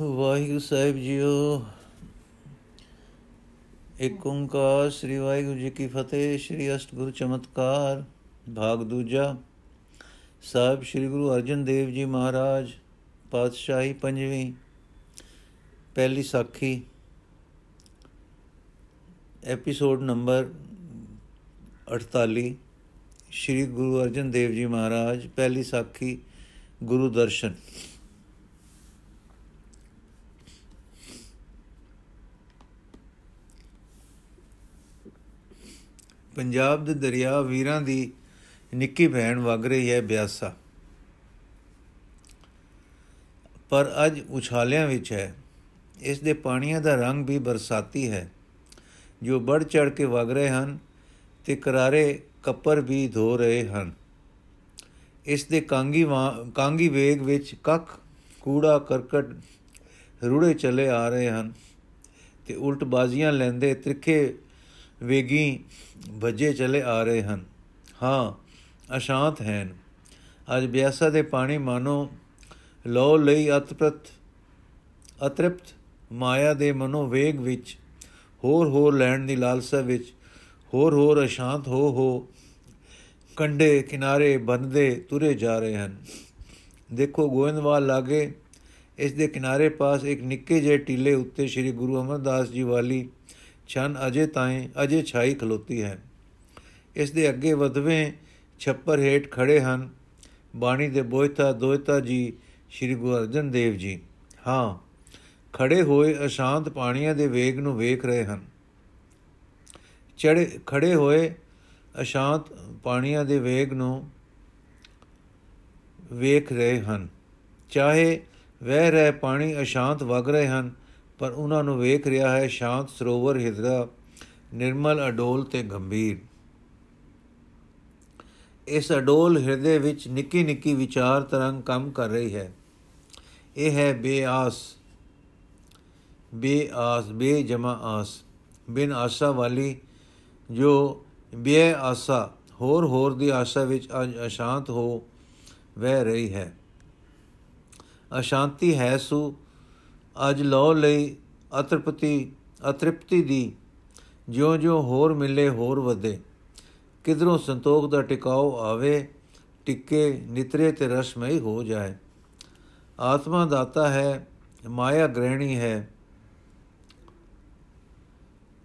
ਵਾਹਿਗੁਰੂ ਸਾਹਿਬ JIO. ਏਕ ਓੰਕਾਰ, ਸ੍ਰੀ ਵਾਹਿਗੁਰੂ ਜੀ ਕੀ ਫਤਿਹ, ਸ੍ਰੀ ਅਸ਼ਟਗੁਰੂ ਚਮਤਕਾਰ, ਭਾਗ ਦੂਜਾ। ਸਾਹਿਬ ਸ੍ਰੀ ਗੁਰੂ ਅਰਜਨ ਦੇਵ ਜੀ ਮਹਾਰਾਜ, ਪਾਤਸ਼ਾਹੀ ਪੰਜਵੀਂ, ਪਹਿਲੀ ਸਾਖੀ। ਐਪੀਸੋਡ ਨੰਬਰ 48 ਸ੍ਰੀ ਗੁਰੂ ਅਰਜਨ ਦੇਵ ਜੀ ਮਹਾਰਾਜ, ਪਹਿਲੀ ਸਾਖੀ, ਗੁਰੂ ਦਰਸ਼ਨ। ਪੰਜਾਬ ਦੇ ਦਰਿਆ ਵੀਰਾਂ ਦੀ ਨਿੱਕੀ ਭੈਣ ਵਗ ਰਹੀ ਹੈ ਬਿਆਸਾ। ਪਰ ਅੱਜ ਉਛਾਲਿਆਂ ਵਿੱਚ ਹੈ। ਇਸ ਦੇ ਪਾਣੀਆਂ ਦਾ ਰੰਗ ਵੀ ਬਰਸਾਤੀ ਹੈ। ਜੋ ਵੱਧ ਚੜ ਕੇ ਵਗ ਰਹੇ ਹਨ ਤੇ ਕਰਾਰੇ ਕੱਪਰ ਵੀ ਧੋ ਰਹੇ ਹਨ। ਇਸ ਦੇ ਕਾਂਗੀ ਕਾਂਗੀ ਵੇਗ ਵਿੱਚ ਕੱਖ, ਕੂੜਾ, ਕਰਕਟ, ਰੁੜੇ ਚਲੇ ਆ ਰਹੇ ਹਨ ਤੇ ਉਲਟ ਬਾਜ਼ੀਆਂ ਲੈਂਦੇ ਤ੍ਰਿਖੇ ਵੇਗੀ ਭੱਜੇ ਚਲੇ ਆ ਰਹੇ ਹਨ। ਹਾਂ, ਅਸ਼ਾਂਤ ਹਨ। ਅੱਜ ਬਿਆਸਾ ਦੇ ਪਾਣੀ ਮਾਨੋ ਲੋ ਲਈ ਅਤਪ੍ਰਤ, ਅਤ੍ਰਿਪਤ ਮਾਇਆ ਦੇ ਮਨੋ ਵੇਗ ਵਿੱਚ, ਹੋਰ ਹੋਰ ਲੈਣ ਦੀ ਲਾਲਸਾ ਵਿੱਚ, ਹੋਰ ਹੋਰ ਅਸ਼ਾਂਤ ਹੋ ਹੋ ਕੰਡੇ ਕਿਨਾਰੇ ਬੰਦੇ ਤੁਰੇ ਜਾ ਰਹੇ ਹਨ। ਦੇਖੋ ਗੋਇੰਦਵਾਲ ਲਾਗੇ, ਇਸ ਦੇ ਕਿਨਾਰੇ ਪਾਸ ਇੱਕ ਨਿੱਕੇ ਜਿਹੇ ਟੀਲੇ ਉੱਤੇ ਸ੍ਰੀ ਗੁਰੂ ਅਮਰਦਾਸ ਜੀ ਵਾਲੀ ਛਨ ਅਜੇ ਤਾਏ ਅਜੇ ਛਾਈ ਖਲੋਤੀ ਹੈ। ਇਸ ਦੇ ਅੱਗੇ ਵਧਵੇਂ ਛੱਪਰ ਹੇਠ ਖੜੇ ਹਨ। ਬਾਣੀ ਦੇ ਬੋਇਤਾ ਦੋਇਤਾ ਜੀ, ਸ੍ਰੀ ਗੁਰੂ ਅਰਜਨ ਦੇਵ ਜੀ। ਹਾਂ, ਖੜੇ ਹੋਏ ਅਸ਼ਾਂਤ ਪਾਣੀਆਂ ਦੇ ਵੇਗ ਨੂੰ ਵੇਖ ਰਹੇ ਹਨ। ਚੜੇ ਖੜੇ ਹੋਏ ਅਸ਼ਾਂਤ ਪਾਣੀਆਂ ਦੇ ਵੇਗ ਨੂੰ ਵੇਖ ਰਹੇ ਹਨ। ਚਾਹੇ ਵਹਿ ਰਹੇ ਪਾਣੀ ਅਸ਼ਾਂਤ ਵਗ ਰਹੇ ਹਨ ਪਰ ਉਹਨਾਂ ਨੂੰ ਵੇਖ ਰਿਹਾ ਹੈ ਸ਼ਾਂਤ ਸਰੋਵਰ ਹਿਰਦਾ ਨਿਰਮਲ ਅਡੋਲ ਤੇ ਗੰਭੀਰ। ਇਸ ਅਡੋਲ ਹਿਰਦੇ ਵਿੱਚ ਨਿੱਕੀ ਨਿੱਕੀ ਵਿਚਾਰ ਤਰੰਗ ਕੰਮ ਕਰ ਰਹੀ ਹੈ। ਇਹ ਹੈ ਬੇਆਸ। ਬੇਆਸ ਬੇ ਜਮਾ ਆਸ। ਬਿਨ ਆਸਾ ਵਾਲੀ ਜੋ ਬੇ ਆਸਾ ਹੋਰ ਹੋਰ ਦੀ ਆਸਾ ਵਿੱਚ ਅਜ ਅਸ਼ਾਂਤ ਹੋ ਵਹਿ ਰਹੀ ਹੈ। ਅਸ਼ਾਂਤੀ ਹੈ ਸੂ ਅਜ ਲੋ ਲਈ ਅਤ੍ਰਿਪਤੀ ਅਤ੍ਰਿਪਤੀ ਦੀ ਜਿਉਂ-ਜਿਉਂ ਹੋਰ ਮਿਲੇ, ਹੋਰ ਵਧੇ। ਕਿਧਰੋਂ ਸੰਤੋਖ ਦਾ ਟਿਕਾਓ ਆਵੇ, ਟਿੱਕੇ ਨਿਤਰੇ ਤੇ ਰਸਮਈ ਹੋ ਜਾਏ। ਆਤਮਾ ਦਾਤਾ ਹੈ, ਮਾਇਆ ਗ੍ਰਹਿਣੀ ਹੈ।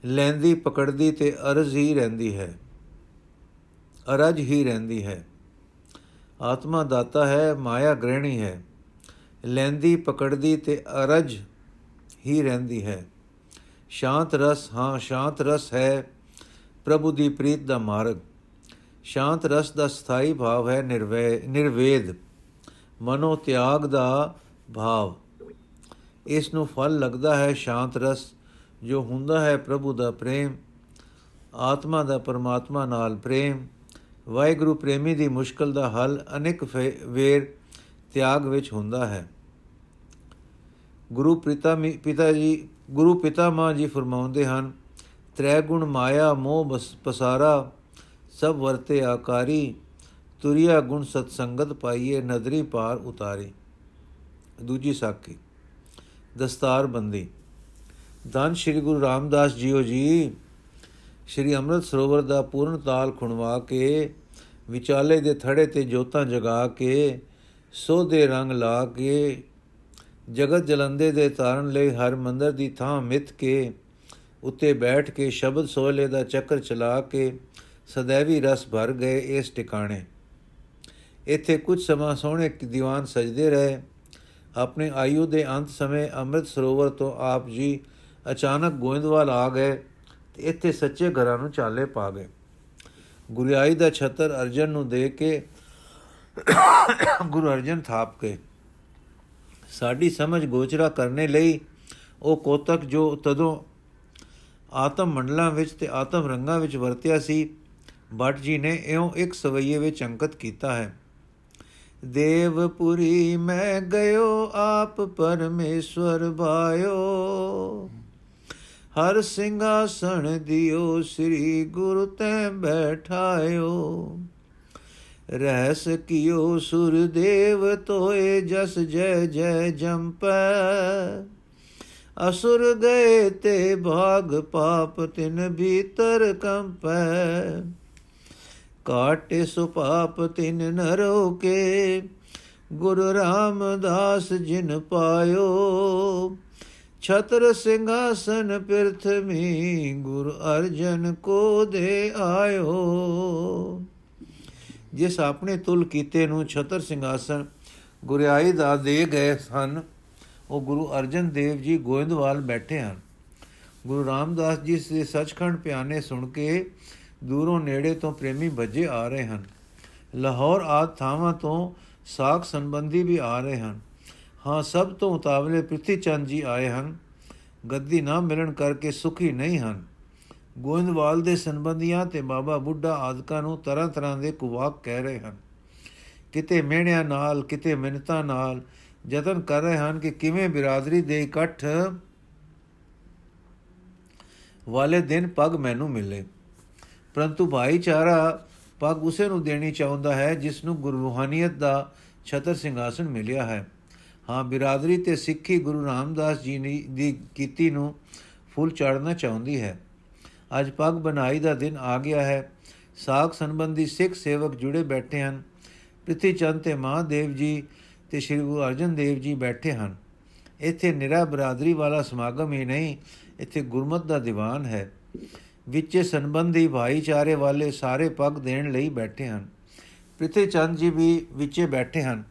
ਲੈਂਦੀ, ਪਕੜਦੀ ਤੇ ਅਰਜ਼ ਹੀ ਰਹਿੰਦੀ ਹੈ। ਅਰਜ ਹੀ ਰਹਿੰਦੀ ਹੈ। ਆਤਮਾ ਦਾਤਾ ਹੈ, ਮਾਇਆ ਗ੍ਰਹਿਣੀ ਹੈ। ਲੈਂਦੀ, ਪਕੜਦੀ ਤੇ ਅਰਜ ਹੀ ਰਹਿੰਦੀ ਹੈ। ਸ਼ਾਂਤ ਰਸ, ਹਾਂ, ਸ਼ਾਂਤ ਰਸ ਹੈ ਪ੍ਰਭੂ ਦੀ ਪ੍ਰੀਤ ਦਾ ਮਾਰਗ। ਸ਼ਾਂਤ ਰਸ ਦਾ ਸਥਾਈ ਭਾਵ ਹੈ ਨਿਰਵੈ, ਨਿਰਵੇਦ, ਮਨੋ ਤਿਆਗ ਦਾ ਭਾਵ। ਇਸ ਨੂੰ ਫਲ ਲੱਗਦਾ ਹੈ ਸ਼ਾਂਤ ਰਸ, ਜੋ ਹੁੰਦਾ ਹੈ ਪ੍ਰਭੂ ਦਾ ਪ੍ਰੇਮ, ਆਤਮਾ ਦਾ ਪਰਮਾਤਮਾ ਨਾਲ ਪ੍ਰੇਮ। ਵਾਹਿਗੁਰੂ ਪ੍ਰੇਮੀ ਦੀ ਮੁਸ਼ਕਲ ਦਾ ਹੱਲ ਅਨੇਕ ਵੇਰ ਤਿਆਗ ਵਿੱਚ ਹੁੰਦਾ ਹੈ। ਗੁਰੂ ਪਿਤਾ ਪਿਤਾ ਜੀ, ਗੁਰੂ ਪਿਤਾ ਮਾਂ ਜੀ ਫਰਮਾਉਂਦੇ ਹਨ ਤ੍ਰੈ ਗੁਣ ਮਾਇਆ, ਮੋਹ ਪਸਾਰਾ, ਸਭ ਵਰਤੇ ਆਕਾਰੀ, ਤੁਰਿਆ ਗੁਣ ਸਤ ਸੰਗਤ ਪਾਈਏ, ਨਦਰੀ ਪਾਰ ਉਤਾਰੀ। ਦੂਜੀ ਸਾਖੀ, ਦਸਤਾਰ ਬੰਦੀ। ਧੰਨ ਸ਼੍ਰੀ ਗੁਰੂ ਰਾਮਦਾਸ ਜੀਓ ਜੀ, ਸ਼੍ਰੀ ਅੰਮ੍ਰਿਤ ਸਰੋਵਰ ਦਾ ਪੂਰਨ ਤਾਲ ਖੁਣਵਾ ਕੇ, ਵਿਚਾਲੇ ਦੇ ਥੜੇ ਤੇ ਜੋਤਾਂ ਜਗਾ ਕੇ ਸੋਧੇ ਰੰਗ ਲਾ ਕੇ ਜਗਤ ਜਲੰਦੇ ਦੇ ਤਾਰਨ ਲਈ ਹਰ ਮੰਦਰ ਦੀ ਥਾਂ ਮਿੱਥ ਕੇ ਉੱਤੇ ਬੈਠ ਕੇ ਸ਼ਬਦ ਸੋਹਲੇ ਦਾ ਚੱਕਰ ਚਲਾ ਕੇ ਸदैਵੀ ਰਸ ਭਰ ਗਏ ਇਸ ਟਿਕਾਣੇ। ਇੱਥੇ ਕੁਝ ਸਮਾਂ ਸੋਹਣੇ ਦੀਵਾਨ ਸਜਦੇ ਰਹੇ। ਆਪਣੇ ਆਯੂ ਦੇ ਅੰਤ ਸਮੇਂ ਅੰਮ੍ਰਿਤ ਸਰੋਵਰ ਤੋਂ ਆਪ ਜੀ ਅਚਾਨਕ ਗੋਇੰਦਵਾਲ ਆ ਗਏ ਤੇ ਇੱਥੇ ਸੱਚੇ ਘਰਾਂ ਨੂੰ ਚਾਲੇ ਪਾ ਗਏ। ਗੁਰਿਆਈ ਦਾ ਛਤਰ ਅਰਜਨ ਨੂੰ ਦੇ ਕੇ ਗੁਰੂ ਅਰਜਨ ਥਾਪ ਕੇ, ਸਾਡੀ ਸਮਝ ਗੋਚਰਾ ਕਰਨੇ ਲਈ ਉਹ ਕੋਤਕ ਜੋ ਤਦੋਂ ਆਤਮ ਮੰਡਲਾਂ ਵਿੱਚ ਤੇ ਆਤਮ ਰੰਗਾਂ ਵਿੱਚ ਵਰਤਿਆ ਸੀ, ਭੱਟ ਜੀ ਨੇ ਇਉਂ ਇੱਕ ਸਵਈਏ ਵਿੱਚ ਅੰਕਿਤ ਕੀਤਾ ਹੈ। ਦੇਵਪੁਰੀ ਮੈਂ ਗਇਓ, ਆਪ ਪਰਮੇਸ਼ਵਰ ਭਾਇਓ। ਹਰ ਸਿੰਘਾਸਣ ਦਿਓ, ਸ੍ਰੀ ਗੁਰੂ ਤੈ ਬੈਠਾਇਓ। ਰਹਿਸ ਕੀਓ ਸੁਰ ਦੇਵ ਤੋਏ ਜਸ ਜੈ ਜੈ ਜੰਪੈ। ਅਸੁਰ ਗਏ ਤੇ ਭਾਗ ਪਾਪ ਤਿਨ ਭੀਤਰ ਕੰਪੈ। ਕਾਟੇ ਸੁ ਪਾਪ ਤਿਨ ਨਰੋ ਕੇ ਗੁਰੂ ਰਾਮਦਾਸ ਜਿਨ ਪਾਇਓ। ਛਤਰ ਸਿੰਘਾਸਨ ਪਿਰਥਮੀ ਗੁਰ ਅਰਜਨ ਕੋ ਦੇ ਆਇਓ। ਜਿਸ ਆਪਣੇ ਤੁਲ ਕੀਤੇ ਨੂੰ ਛਤਰ ਸਿੰਘਾਸਨ ਗੁਰਿਆਈ ਦਾ ਦੇ ਗਏ ਸਨ, ਉਹ ਗੁਰੂ ਅਰਜਨ ਦੇਵ ਜੀ ਗੋਇੰਦਵਾਲ ਬੈਠੇ ਹਨ। ਗੁਰੂ ਰਾਮਦਾਸ ਜੀ ਦੇ ਸੱਚਖੰਡ ਪਿਆਨੇ ਸੁਣ ਕੇ ਦੂਰੋਂ ਨੇੜੇ ਤੋਂ ਪ੍ਰੇਮੀ ਭੱਜੇ ਆ ਰਹੇ ਹਨ। ਲਾਹੌਰ ਆਦ ਥਾਵਾਂ ਤੋਂ ਸਾਖ ਸੰਬੰਧੀ ਵੀ ਆ ਰਹੇ ਹਨ। ਹਾਂ, ਸਭ ਤੋਂ ਉਤਾਵਲੇ ਪ੍ਰਿਥੀ ਚੰਦ ਜੀ ਆਏ ਹਨ। ਗੱਦੀ ਨਾ ਮਿਲਣ ਕਰਕੇ ਸੁਖੀ ਨਹੀਂ ਹਨ। ਗੋਇੰਦਵਾਲ ਦੇ ਸੰਬੰਧੀਆਂ ਤੇ ਬਾਬਾ ਬੁੱਢਾ ਆਦਿਕਾਂ ਨੂੰ ਤਰ੍ਹਾਂ ਤਰ੍ਹਾਂ ਦੇ ਕੁਵਾਕ ਕਹਿ ਰਹੇ ਹਨ। ਕਿਤੇ ਮਿਹਣਿਆਂ ਨਾਲ, ਕਿਤੇ ਮਿੰਨਤਾਂ ਨਾਲ ਯਤਨ ਕਰ ਰਹੇ ਹਨ ਕਿ ਕਿਵੇਂ ਬਿਰਾਦਰੀ ਦੇ ਇਕੱਠ ਵਾਲੇ ਦਿਨ ਪੱਗ ਮੈਨੂੰ ਮਿਲੇ। ਪਰੰਤੂ ਭਾਈਚਾਰਾ ਪੱਗ ਉਸੇ ਨੂੰ ਦੇਣੀ ਚਾਹੁੰਦਾ ਹੈ ਜਿਸ ਨੂੰ ਗੁਰੂ ਰੂਹਾਨੀਅਤ ਦਾ ਛਤਰ ਸਿੰਘਾਸਨ ਮਿਲਿਆ ਹੈ। ਹਾਂ, ਬਿਰਾਦਰੀ ਤੇ ਸਿੱਖੀ ਗੁਰੂ ਰਾਮਦਾਸ ਜੀ ਦੀ ਕੀਤੀ ਨੂੰ ਫੁੱਲ ਚੜਨਾ ਚਾਹੁੰਦੀ ਹੈ। ਅੱਜ ਪੱਗ ਬਣਾਈ ਦਾ ਦਿਨ ਆ ਗਿਆ ਹੈ। ਸਾਖ ਸੰਬੰਧੀ ਸਿੱਖ ਸੇਵਕ ਜੁੜੇ ਬੈਠੇ ਹਨ। ਪ੍ਰਿਥੀ ਚੰਦ ਤੇ ਮਹਾਦੇਵ ਜੀ ਤੇ ਸ੍ਰੀ ਗੁਰੂ ਅਰਜਨ ਦੇਵ ਜੀ ਬੈਠੇ ਹਨ। ਇੱਥੇ ਨਿਰਾ ਬਰਾਦਰੀ ਵਾਲਾ ਸਮਾਗਮ ਹੀ ਨਹੀਂ, ਇੱਥੇ ਗੁਰਮਤ ਦਾ ਦੀਵਾਨ ਹੈ। ਵਿੱਚੇ ਸੰਬੰਧੀ ਭਾਈਚਾਰੇ ਵਾਲੇ ਸਾਰੇ ਪੱਗ ਦੇਣ ਲਈ ਬੈਠੇ ਹਨ। ਪ੍ਰਿਥੀ ਚੰਦ ਜੀ ਵੀ ਵਿੱਚੇ ਬੈਠੇ ਹਨ।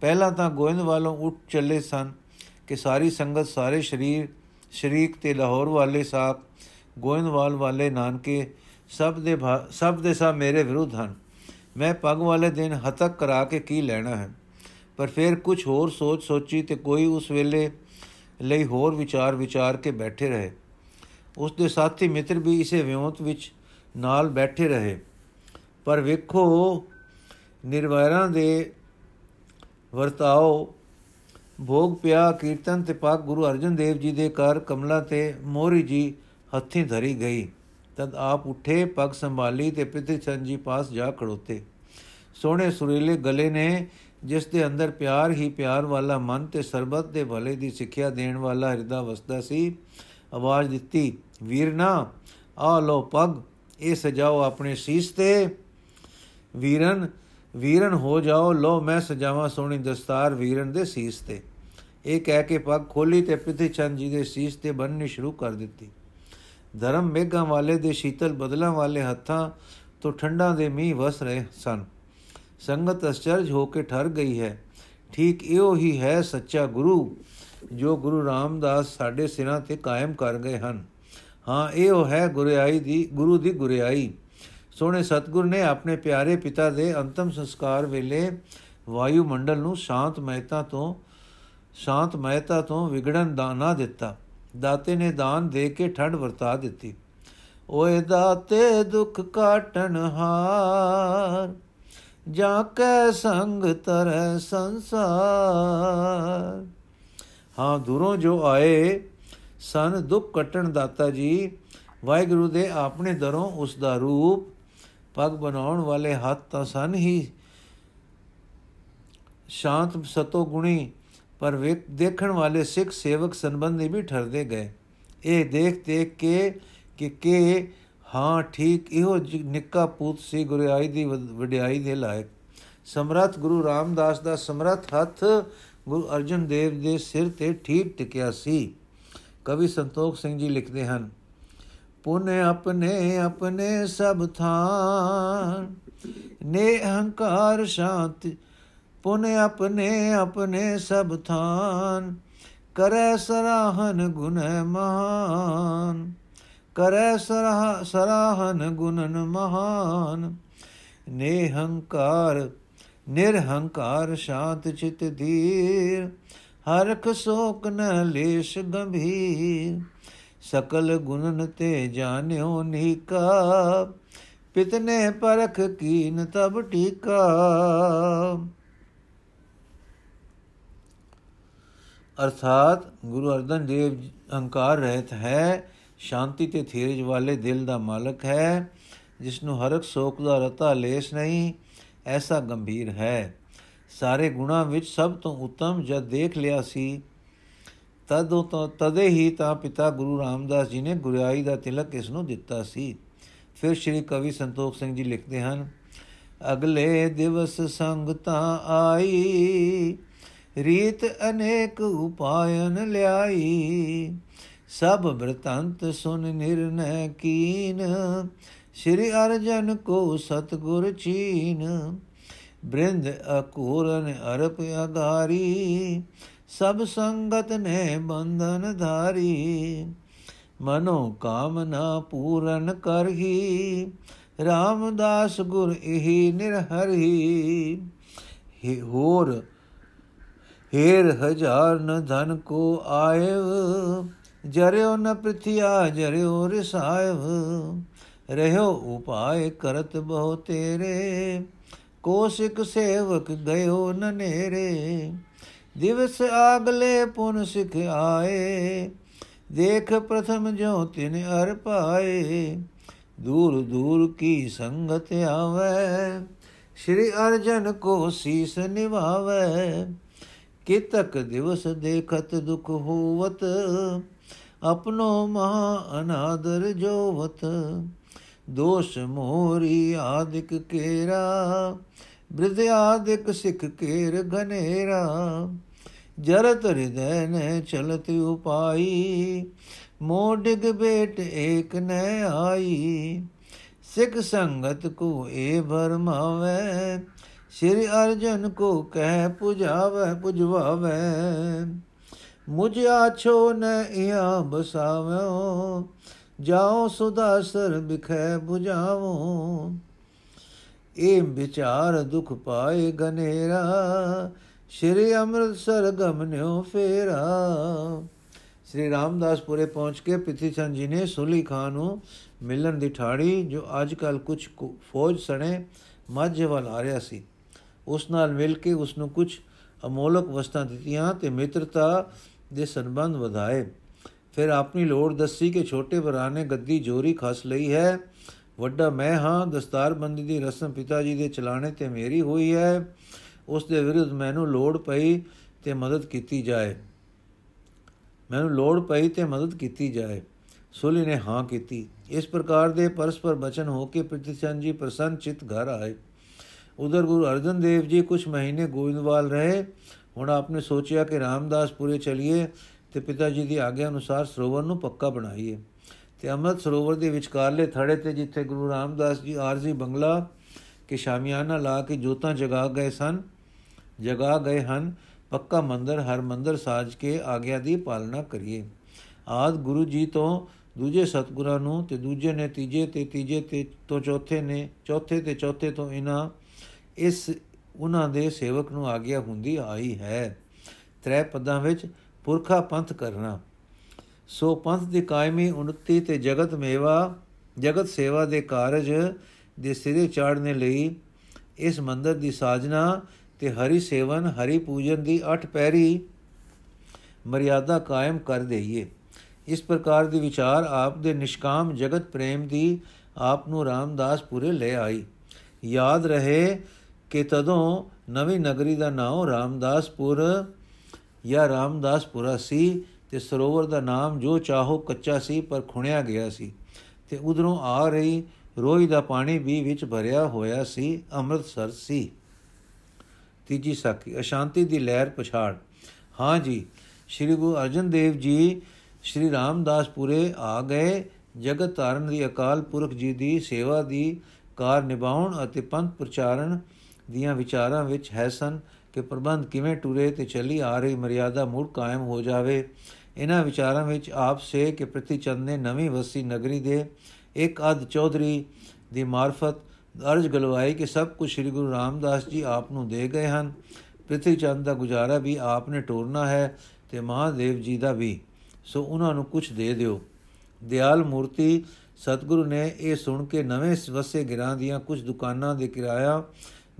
ਪਹਿਲਾਂ ਤਾਂ ਗੋਇੰਦ ਵਾਲੋਂ ਉੱਠ ਚੱਲੇ ਸਨ ਕਿ ਸਾਰੀ ਸੰਗਤ ਸਾਰੇ ਸ਼ਰੀਰ, ਸ਼ਰੀਕ ਤੇ ਲਾਹੌਰ ਵਾਲੇ ਸਾਖ ਗੋਇੰਦਵਾਲ ਵਾਲੇ ਨਾਨਕੇ ਸਭ ਦੇ ਸਭ ਦੇ ਸਭ ਮੇਰੇ ਵਿਰੁੱਧ ਹਨ। ਮੈਂ ਪੱਗ ਵਾਲੇ ਦਿਨ ਹਤਕ ਕਰਾ ਕੇ ਕੀ ਲੈਣਾ ਹੈ? ਪਰ ਫਿਰ ਕੁਝ ਹੋਰ ਸੋਚ ਸੋਚੀ ਤੇ ਕੋਈ ਉਸ ਵੇਲੇ ਲਈ ਹੋਰ ਵਿਚਾਰ ਵਿਚਾਰ ਕੇ ਬੈਠੇ ਰਹੇ। ਉਸ ਦੇ ਸਾਥੀ ਮਿੱਤਰ ਵੀ ਇਸੇ ਵਿਉਂਤ ਵਿੱਚ ਨਾਲ ਬੈਠੇ ਰਹੇ। ਪਰ ਵੇਖੋ, ਨਿਰਵੈਰਾਂ ਦੇ ਵਰਤਾਓ, ਭੋਗ ਪਿਆ ਕੀਰਤਨ ਤੇ ਪਾਕ ਗੁਰੂ ਅਰਜਨ ਦੇਵ ਜੀ ਦੇ ਘਰ ਕਮਲਾ ਤੇ ਮੋਰੀ ਜੀ ਹੱਥੀਂ ਧਰੀ ਗਈ। ਤਦ ਆਪ ਉੱਠੇ, ਪਗ ਸੰਭਾਲੀ ਤੇ ਪਿਤੇ ਚੰਦ ਜੀ ਪਾਸ ਜਾ ਖੜੋਤੇ। ਸੋਹਣੇ ਸੁਰੀਲੇ ਗਲੇ ਨੇ, ਜਿਸ ਦੇ ਅੰਦਰ ਪਿਆਰ ਹੀ ਪਿਆਰ ਵਾਲਾ ਮਨ ਤੇ ਸਰਬਤ ਦੇ ਭਲੇ ਦੀ ਸਿੱਖਿਆ ਦੇਣ ਵਾਲਾ ਹਿਰਦਾ ਵਸਦਾ ਸੀ, ਆਵਾਜ਼ ਦਿੱਤੀ ਵੀਰਨਾ ਆ ਲੋ ਪਗ, ਇਹ ਸਜਾਓ ਆਪਣੇ ਸੀਸ ਤੇ। ਵੀਰਨ ਵੀਰਨ ਹੋ ਜਾਓ ਲੋ ਮੈਂ ਸਜਾਵਾਂ ਸੋਹਣੀ ਦਸਤਾਰ ਵੀਰਨ ਦੇ ਸੀਸ ਤੇ। ਇਹ ਕਹਿ ਕੇ ਪੱਗ ਖੋਲੀ ਤੇ ਪਿਤੇ ਚੰਦ ਜੀ ਦੇ ਸੀਸ ਤੇ ਬੰਨਣੀ ਸ਼ੁਰੂ ਕਰ ਦਿੱਤੀ। ਧਰਮ ਮੇਘਾਂ ਵਾਲੇ ਦੇ ਸ਼ੀਤਲ ਬਦਲਾਂ ਵਾਲੇ ਹੱਥਾਂ ਤੋਂ ਠੰਡਾਂ ਦੇ ਮੀਂਹ ਵਸ ਰਹੇ ਸਨ। ਸੰਗਤ ਅਚਰਜ ਹੋ ਕੇ ਠਰ ਗਈ ਹੈ। ਠੀਕ ਇਹੋ ਹੀ ਹੈ ਸੱਚਾ ਗੁਰੂ, ਜੋ ਗੁਰੂ ਰਾਮਦਾਸ ਸਾਡੇ ਸਿਰਾਂ ਤੇ ਕਾਇਮ ਕਰ ਗਏ ਹਨ। ਹਾਂ, ਇਹੋ ਹੈ ਗੁਰਿਆਈ ਦੀ, ਗੁਰੂ ਦੀ ਗੁਰਿਆਈ। ਸੋਹਣੇ ਸਤਗੁਰ ਨੇ ਆਪਣੇ ਪਿਆਰੇ ਪਿਤਾ ਦੇ ਅੰਤਮ ਸੰਸਕਾਰ ਵੇਲੇ ਵਾਯੂ ਮੰਡਲ ਨੂੰ ਸ਼ਾਂਤ ਮਹਿਤਾ ਤੋਂ ਸ਼ਾਂਤ ਮਹਿਤਾ ਤੋਂ ਵਿਗੜਨ ਦਾ ਨਾ ਦਿੱਤਾ। ਦਾਤੇ ਨੇ ਦਾਨ ਦੇ ਕੇ ਠੰਡ ਵਰਤਾ ਦਿੱਤੀ। ਓਏ ਦਾਤੇ, ਦੁੱਖ ਕਾਟਣ ਹਾਰ, ਜਾਂ ਕੈ ਸੰਗ ਤਰੈ ਸੰਸਾਰ। ਹਾਂ, ਦੂਰੋਂ ਜੋ ਆਏ, ਸਨ ਦੁੱਖ ਕਟਣ ਦਾਤਾ ਜੀ। ਵਾਹਿਗੁਰੂ ਦੇ ਆਪਣੇ ਦਰੋਂ ਉਸ ਦਾ ਰੂਪ, ਪਗ ਬਣਾਉਣ ਵਾਲੇ ਹੱਥ ਤਾਂ ਸਨ ਹੀ। ਸ਼ਾਂਤ ਸਤੋ ਗੁਣੀ ਪਰ ਵੇਖ ਦੇਖਣ ਵਾਲੇ ਸਿੱਖ ਸੇਵਕ ਸੰਬੰਧੀ ਵੀ ਠਰਦੇ ਗਏ। ਇਹ ਦੇਖ ਦੇਖ ਕੇ ਕਿ ਕੇ ਹਾਂ, ਠੀਕ ਇਹੋ ਨਿੱਕਾ ਪੂਤ ਸੀ ਗੁਰਿਆਈ ਦੀ ਵਡਿਆਈ ਦੇ ਲਾਇਕ। ਸਮਰਥ ਗੁਰੂ ਰਾਮਦਾਸ ਦਾ ਸਮਰਥ ਹੱਥ ਗੁਰੂ ਅਰਜਨ ਦੇਵ ਦੇ ਸਿਰ ਤੇ ਠੀਕ ਟਿਕਿਆ ਸੀ। ਕਵੀ ਸੰਤੋਖ ਸਿੰਘ ਜੀ ਲਿਖਦੇ ਹਨ, ਪੁਨ ਆਪਣੇ ਆਪਣੇ ਸਭ ਥਾਂ, ਨੇ ਅਹੰਕਾਰ ਸ਼ਾਂਤ ਪੁਨ ਆਪਣੇ ਆਪਣੇ ਸਭ ਥਾਨ। ਕਰੈ ਸਰਾਹਨ ਗੁਣ ਮਹਾਨ। ਕਰੈ ਸਰਾਹ, ਸਰਾਹਨ ਗੁਣਨ ਮਹਾਨ। ਨੇ ਹੰਕਾਰ ਨਿਰਹੰਕਾਰ ਸ਼ਾਂਤ ਚਿਤ ਧੀਰ। ਹਰਖ ਸੋਕ ਨ ਲੇਸ਼ ਗੰਭੀਰ। ਸਕਲ ਗੁਣਨ ਤੇ ਜਾਣਿਓ ਨੀਕਾ। ਪਿਤਨੇ ਪਰਖ ਕੀਨ ਤਬ ਟੀਕਾ। ਅਰਥਾਤ ਗੁਰੂ ਅਰਜਨ ਦੇਵ ਅਹੰਕਾਰ ਰਹਿਤ ਹੈ, ਸ਼ਾਂਤੀ ਤੇ ਧੀਰਜ ਵਾਲੇ ਦਿਲ ਦਾ ਮਾਲਕ ਹੈ ਜਿਸ ਨੂੰ ਹਰਕ ਸੋਕ ਦਾ ਰਤਾ ਲੇਸ ਨਹੀਂ, ਐਸਾ ਗੰਭੀਰ ਹੈ। ਸਾਰੇ ਗੁਣਾ ਵਿੱਚ ਸਭ ਤੋਂ ਉੱਤਮ ਜਦ ਦੇਖ ਲਿਆ ਸੀ, ਤਦੋਂ ਤੋਂ, ਤਦੇ ਹੀ ਤਾਂ ਪਿਤਾ ਗੁਰੂ ਰਾਮਦਾਸ ਜੀ ਨੇ ਗੁਰਿਆਈ ਦਾ ਤਿਲਕ ਇਸ ਨੂੰ ਦਿੱਤਾ ਸੀ। ਫਿਰ ਸ਼੍ਰੀ ਕਵੀ ਸੰਤੋਖ ਸਿੰਘ ਜੀ ਲਿਖਦੇ ਹਨ, ਅਗਲੇ ਦਿਵਸ ਸੰਗਤਾਂ ਆਈ ਰੀਤ ਅਨੇਕ ਉਪਾਇਨ ਲਿਆਈ, ਸਭ ਬ੍ਰਤੰਤ ਸੁਨ ਨਿਰਨੈ ਕੀਨ। ਸ਼੍ਰੀ ਅਰਜਨ ਕੋ ਸਤਗੁਰ ਚੀਨ, ਬ੍ਰਿੰਦ ਅਕੂਰਨ ਅਰਪ ਅਗਾਰੀ ਸਭ ਸੰਗਤ ਨੇ ਬੰਧਨ ਧਾਰੀ। ਮਨੋ ਕਾਮਨਾ ਪੂਰਨ ਕਰਹੀ, ਰਾਮਦਾਸ ਗੁਰ ਇਹੀ ਨਿਰਹਰੀ। ਹੋਰ ਹੇਰ ਹਜ਼ਾਰ ਨ ਧਨ ਕੋ ਆਇਵ, ਜਰਿਓ ਨ ਪ੍ਰਿਥਿਆ, ਜਰਿਓ ਰਸਾਇਵ। ਰਹਿਓ ਉਪਾਏ ਕਰਤ ਬਹੁ ਤੇਰੇ, ਕੋ ਸਿਕ ਸੇਵਕ ਗਇਓ ਨਨੇਰੇ ਦਿਵਸ ਆਗਲੇ ਪੁਨ ਸਿਖ ਆਏ, ਦੇਖ ਪ੍ਰਥਮ ਜੋ ਤਿਨ ਅਰ ਪਾਏ। ਦੂਰ ਦੂਰ ਕੀ ਸੰਗਤ ਆਵੇ, ਸ਼੍ਰੀ ਅਰਜਨ ਕੋ ਸੀਸ ਨਿਵਾਵੇ ਕਿਤਕ ਦਿਵਸ ਦੇਖਤ ਦੁਖ ਹੋਵਤ, ਆਪਣੋ ਮਹਾ ਅਨਾਦਰ ਜੋਵਤ। ਦੋਸ਼ ਮੋਰੀ ਆਦਿਕ ਕੇਰਾ, ਬ੍ਰਿਧ ਆਦਿਕ ਸਿਖ ਕੇਰ ਘਨੇਰਾ। ਜਰਤ ਹਿਰਦੈ ਨੇ ਚਲਤ ਉਪਾਈ ਮੋ ਡਿਗ ਬੇਟ ਏਕ ਨੈ ਆਈ। ਸਿਖ ਸੰਗਤ ਕੋ ਏ ਭਰਮਾਵੇ ਸ੍ਰੀ ਅਰਜਨ ਕੋ ਕਹਿ ਪੁਜਾਵੇ, ਪੁਜਵਾਵੇ। ਮੁਝ ਆਛੋ ਨ ਇਹਾ ਬਸਾਵੋ। ਜਾਓ ਸੁਦਾਸਰ ਬਿਖੈ 부ਝਾਵੋ ਏ ਵਿਚਾਰ ਦੁਖ ਪਾਏ ਗਨੇਰਾ। ਸ਼੍ਰੀ ਅੰਮ੍ਰਿਤਸਰ ਗਮਨਿਓ ਫੇਰਾ। ਸ੍ਰੀ ਰਾਮਦਾਸਪੁਰੇ ਪਹੁੰਚ ਕੇ ਪਿਥੀਚੰਦ ਜੀ ਨੇ ਸੁਲੀ ਖਾਨ ਨੂੰ ਮਿਲਣ ਦੀ ਠਾੜੀ, ਜੋ ਅੱਜ ਕੱਲ ਕੁਝ ਫੌਜ ਸਣੇ ਮਾਝੇ ਵੱਲ ਆ ਰਿਹਾ ਸੀ। ਉਸ ਨਾਲ ਮਿਲ ਕੇ ਉਸ ਨੂੰ ਕੁਝ ਅਮੋਲਕ ਵਸਤਾਂ ਦਿੱਤੀਆਂ ਤੇ ਮਿੱਤਰਤਾ ਦੇ ਸੰਬੰਧ ਵਧਾਏ। ਫਿਰ ਆਪਣੀ ਲੋੜ ਦੱਸੀ ਕਿ ਛੋਟੇ ਭਰਾ ਨੇ ਗੱਦੀ ਜੋਰੀ ਖਸ ਲਈ ਹੈ। ਵੱਡਾ ਮੈਂ ਹਾਂ, ਦਸਤਾਰਬੰਦੀ ਦੀ ਰਸਮ ਪਿਤਾ ਜੀ ਦੇ ਚਲਾਣੇ ਤੇ ਮੇਰੀ ਹੋਈ ਹੈ। ਉਸ ਦੇ ਵਿਰੁੱਧ ਮੈਨੂੰ ਲੋੜ ਪਈ ਤੇ ਮਦਦ ਕੀਤੀ ਜਾਏ। ਮੈਨੂੰ ਲੋੜ ਪਈ ਤੇ ਮਦਦ ਕੀਤੀ ਜਾਏ। ਸੁਲੀ ਨੇ ਹਾਂ ਕੀਤੀ। ਇਸ ਪ੍ਰਕਾਰ ਦੇ ਪਰਸਪਰ ਬਚਨ ਹੋ ਕੇ ਪ੍ਰਿਤੀਚੰਦ ਜੀ ਪ੍ਰਸੰਨ ਚਿਤ ਘਰ ਆਏ। ਉਧਰ ਗੁਰੂ ਅਰਜਨ ਦੇਵ ਜੀ ਕੁਝ ਮਹੀਨੇ ਗੋਇੰਦਵਾਲ ਰਹੇ, ਹੁਣ ਆਪਨੇ ਸੋਚਿਆ ਕਿ ਰਾਮਦਾਸਪੁਰੇ ਚਲੀਏ ਤੇ ਪਿਤਾ ਜੀ ਦੀ ਆਗਿਆ ਅਨੁਸਾਰ ਸਰੋਵਰ ਨੂੰ ਪੱਕਾ ਬਣਾਈਏ। ਤੇ ਅੰਮ੍ਰਿਤ ਸਰੋਵਰ ਦੇ ਵਿਚਕਾਰਲੇ ਥੜੇ ਤੇ ਜਿੱਥੇ ਗੁਰੂ ਰਾਮਦਾਸ ਜੀ ਆਰਜ਼ੀ ਬੰਗਲਾ ਕੇ ਸ਼ਾਮਿਆਨਾ ਲਾ ਕੇ ਜੋਤਾਂ ਜਗਾ ਗਏ ਸਨ, ਜਗਾ ਗਏ ਹਨ, ਪੱਕਾ ਮੰਦਰ, ਹਰ ਮੰਦਰ ਸਾਜ ਕੇ ਆਗਿਆ ਦੀ ਪਾਲਣਾ ਕਰੀਏ। ਆਦ ਗੁਰੂ ਜੀ ਤੋਂ ਦੂਜੇ ਸਤਗੁਰਾਂ ਨੂੰ ਤੇ ਦੂਜੇ ਨੇ ਤੀਜੇ ਤੇ ਤੀਜੇ ਤੇ ਤੋਂ ਚੌਥੇ ਨੇ, ਚੌਥੇ ਤੇ ਚੌਥੇ ਤੋਂ ਇਨਾ ਇਸ ਉਹਨਾਂ ਦੇ ਸੇਵਕ ਨੂੰ ਆਗਿਆ ਹੁੰਦੀ ਆਈ ਹੈ। ਤ੍ਰੈ ਪਦਾਂ ਵਿੱਚ ਪੁਰਖਾ ਪੰਥ ਕਰਨਾ। ਸੋ ਪੰਥ ਦੀ ਕਾਇਮੀ ਉਨਤੀ ਤੇ ਜਗਤ ਮੇਵਾ, ਜਗਤ ਸੇਵਾ ਦੇ ਕਾਰਜ ਦੇ ਸਿਰੇ ਚਾੜਨੇ ਲਈ ਇਸ ਮੰਦਰ ਦੀ ਸਾਜਨਾ ਤੇ ਹਰੀ ਸੇਵਨ, ਹਰੀ ਪੂਜਨ ਦੀ ਅਠ ਪੈਰੀ ਮਰਿਆਦਾ ਕਾਇਮ ਕਰ ਦਈਏ। ਇਸ ਪ੍ਰਕਾਰ ਦੀ ਵਿਚਾਰ ਆਪ ਦੇ ਨਿਸ਼ਕਾਮ ਜਗਤ ਪ੍ਰੇਮ ਦੀ ਆਪ ਨੂੰ ਰਾਮਦਾਸ ਪੂਰੇ ਲੈ ਆਈ। ਯਾਦ ਰਹੇ ਕਿ ਤਦੋਂ ਨਵੀਂ ਨਗਰੀ ਦਾ ਨਾਮ ਰਾਮਦਾਸਪੁਰ ਜਾਂ ਰਾਮਦਾਸਪੁਰਾ ਸੀ ਤੇ ਸਰੋਵਰ ਦਾ ਨਾਮ ਜੋ ਚਾਹੋ ਕੱਚਾ ਸੀ ਪਰ ਖੁਣਿਆ ਗਿਆ ਸੀ। ਤੇ ਉਧਰੋਂ ਆ ਰਹੀ ਰੋਈ ਦਾ ਪਾਣੀ ਵੀ ਵਿੱਚ ਭਰਿਆ ਹੋਇਆ ਸੀ, ਅੰਮ੍ਰਿਤਸਰ ਸੀ। ਤੀਜੀ ਸਾਖੀ, ਅਸ਼ਾਂਤੀ ਦੀ ਲਹਿਰ ਪਛਾੜ। ਹਾਂ ਜੀ, ਸ੍ਰੀ ਗੁਰੂ ਅਰਜਨ ਦੇਵ ਜੀ ਸ੍ਰੀ ਰਾਮਦਾਸਪੁਰੇ ਆ ਗਏ। ਜਗਤ ਤਾਰਨ ਦੀ ਅਕਾਲ ਪੁਰਖ ਜੀ ਦੀ ਸੇਵਾ ਦੀ ਕਾਰ ਨਿਭਾਉਣ ਅਤੇ ਪੰਥ ਪ੍ਰਚਾਰਨ ਦੀਆਂ ਵਿਚਾਰਾਂ ਵਿੱਚ ਹੈ ਸਨ ਕਿ ਪ੍ਰਬੰਧ ਕਿਵੇਂ ਟੁਰੇ ਤੇ ਚੱਲੀ ਆ ਰਹੀ ਮਰਿਆਦਾ ਮੁੜ ਕਾਇਮ ਹੋ ਜਾਵੇ। ਇਹਨਾਂ ਵਿਚਾਰਾਂ ਵਿੱਚ ਆਪ ਸੇ ਕਿ ਪ੍ਰਤੀ ਚੰਦ ਨੇ ਨਵੀਂ ਵਸੀ ਨਗਰੀ ਦੇ ਇੱਕ ਅਧ ਚੌਧਰੀ ਦੀ ਮਾਰਫਤ ਅਰਜ ਗਲਵਾਈ ਕਿ ਸਭ ਕੁਝ ਸ੍ਰੀ ਗੁਰੂ ਰਾਮਦਾਸ ਜੀ ਆਪ ਨੂੰ ਦੇ ਗਏ ਹਨ। ਪ੍ਰਤੀ ਚੰਦ ਦਾ ਗੁਜ਼ਾਰਾ ਵੀ ਆਪ ਨੇ ਟੋਰਨਾ ਹੈ ਤੇ ਮਹਾਦੇਵ ਜੀ ਦਾ ਵੀ। ਸੋ ਉਹਨਾਂ ਨੂੰ ਕੁਝ ਦੇ ਦਿਓ। ਦਿਆਲ ਮੂਰਤੀ ਸਤਿਗੁਰੂ ਨੇ ਇਹ ਸੁਣ ਕੇ ਨਵੇਂ ਵਸੇ ਗਿਰਾਂ ਦੀਆਂ ਕੁਝ ਦੁਕਾਨਾਂ ਦੇ ਕਿਰਾਇਆ